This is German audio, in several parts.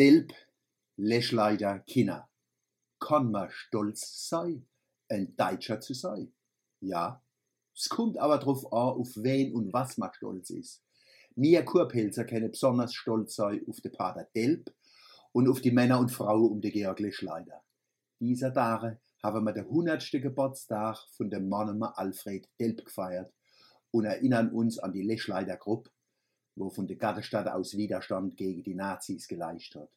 Delp, Leschleider, Kinder. Kann man stolz sein, ein Deutscher zu sein? Ja. Es kommt aber drauf an, auf wen und was man stolz ist. Wir Kurpelzer können besonders stolz sein auf den Pater Delp und auf die Männer und Frauen um den Georg Leschleider. Dieser Tage haben wir den 100. Geburtstag von dem Mannemer Alfred Delp gefeiert und erinnern uns an die Leschleider Gruppe, wo von der Gartenstadt aus Widerstand gegen die Nazis geleistet hat.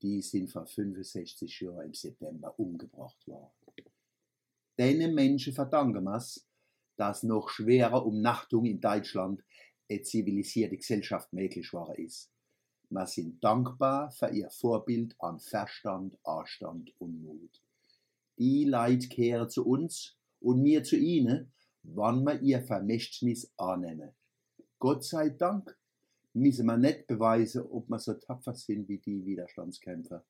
Die sind vor 65 Jahren im September umgebracht worden. Denen Menschen verdanken wir dass noch schwerer Umnachtung in Deutschland eine zivilisierte Gesellschaft möglich war ist. Wir sind dankbar für ihr Vorbild an Verstand, Anstand und Mut. Die Leid kehren zu uns und mir zu ihnen, wann wir ihr Vermächtnis annehmen. Gott sei Dank müssen wir nicht beweisen, ob wir so tapfer sind wie die Widerstandskämpfer.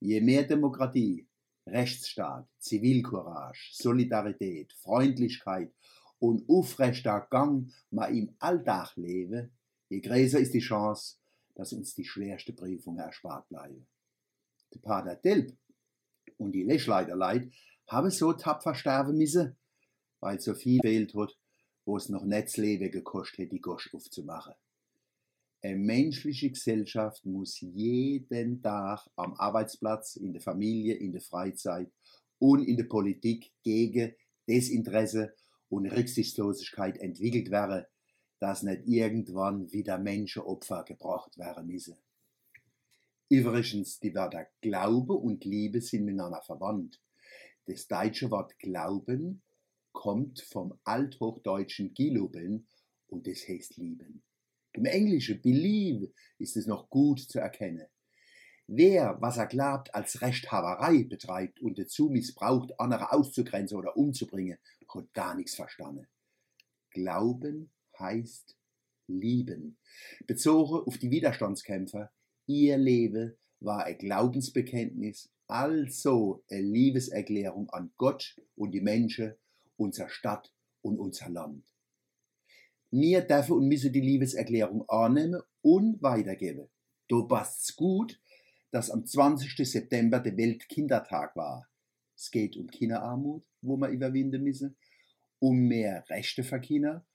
Je mehr Demokratie, Rechtsstaat, Zivilcourage, Solidarität, Freundlichkeit und aufrechter Gang wir im Alltag leben, je größer ist die Chance, dass uns die schwerste Prüfungen erspart bleiben. Der Pater Delp und die Leschleiterleid haben so tapfer sterben müssen, weil so viel fehlt hat, wo es noch nicht das Leben gekostet hätte, die Gosch aufzumachen. Eine menschliche Gesellschaft muss jeden Tag am Arbeitsplatz, in der Familie, in der Freizeit und in der Politik gegen Desinteresse und Rücksichtslosigkeit entwickelt werden, dass nicht irgendwann wieder Menschenopfer gebracht werden müssen. Übrigens, die Wörter Glaube und Liebe sind miteinander verwandt. Das deutsche Wort Glauben kommt vom althochdeutschen Giloben und das heißt lieben. Im Englischen believe ist es noch gut zu erkennen. Wer, was er glaubt, als Rechthaberei betreibt und dazu missbraucht, andere auszugrenzen oder umzubringen, hat gar nichts verstanden. Glauben heißt lieben. Bezogen auf die Widerstandskämpfer, ihr Leben war ein Glaubensbekenntnis, also eine Liebeserklärung an Gott und die Menschen, unsere Stadt und unser Land. Wir dürfen und müssen die Liebeserklärung annehmen und weitergeben. Da passt's gut, dass am 20. September der Weltkindertag war. Es geht um Kinderarmut, wo wir überwinden müssen, um mehr Rechte für Kinder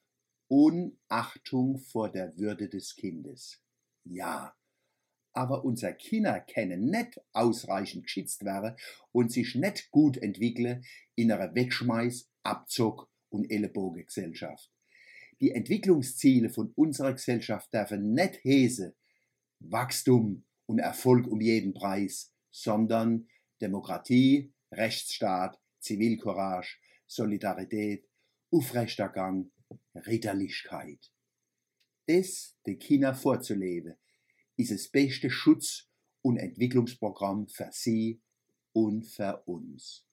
und Achtung vor der Würde des Kindes. Ja, aber unser Kinder können nicht ausreichend geschützt werden und sich nicht gut entwickeln in einer Wegschmeiß, Abzug und Ellenbogengesellschaft. Die Entwicklungsziele von unserer Gesellschaft dürfen nicht Häse, Wachstum und Erfolg um jeden Preis, sondern Demokratie, Rechtsstaat, Zivilcourage, Solidarität, aufrechter Gang, Ritterlichkeit. Das den Kindern vorzuleben, ist das beste Schutz- und Entwicklungsprogramm für sie und für uns.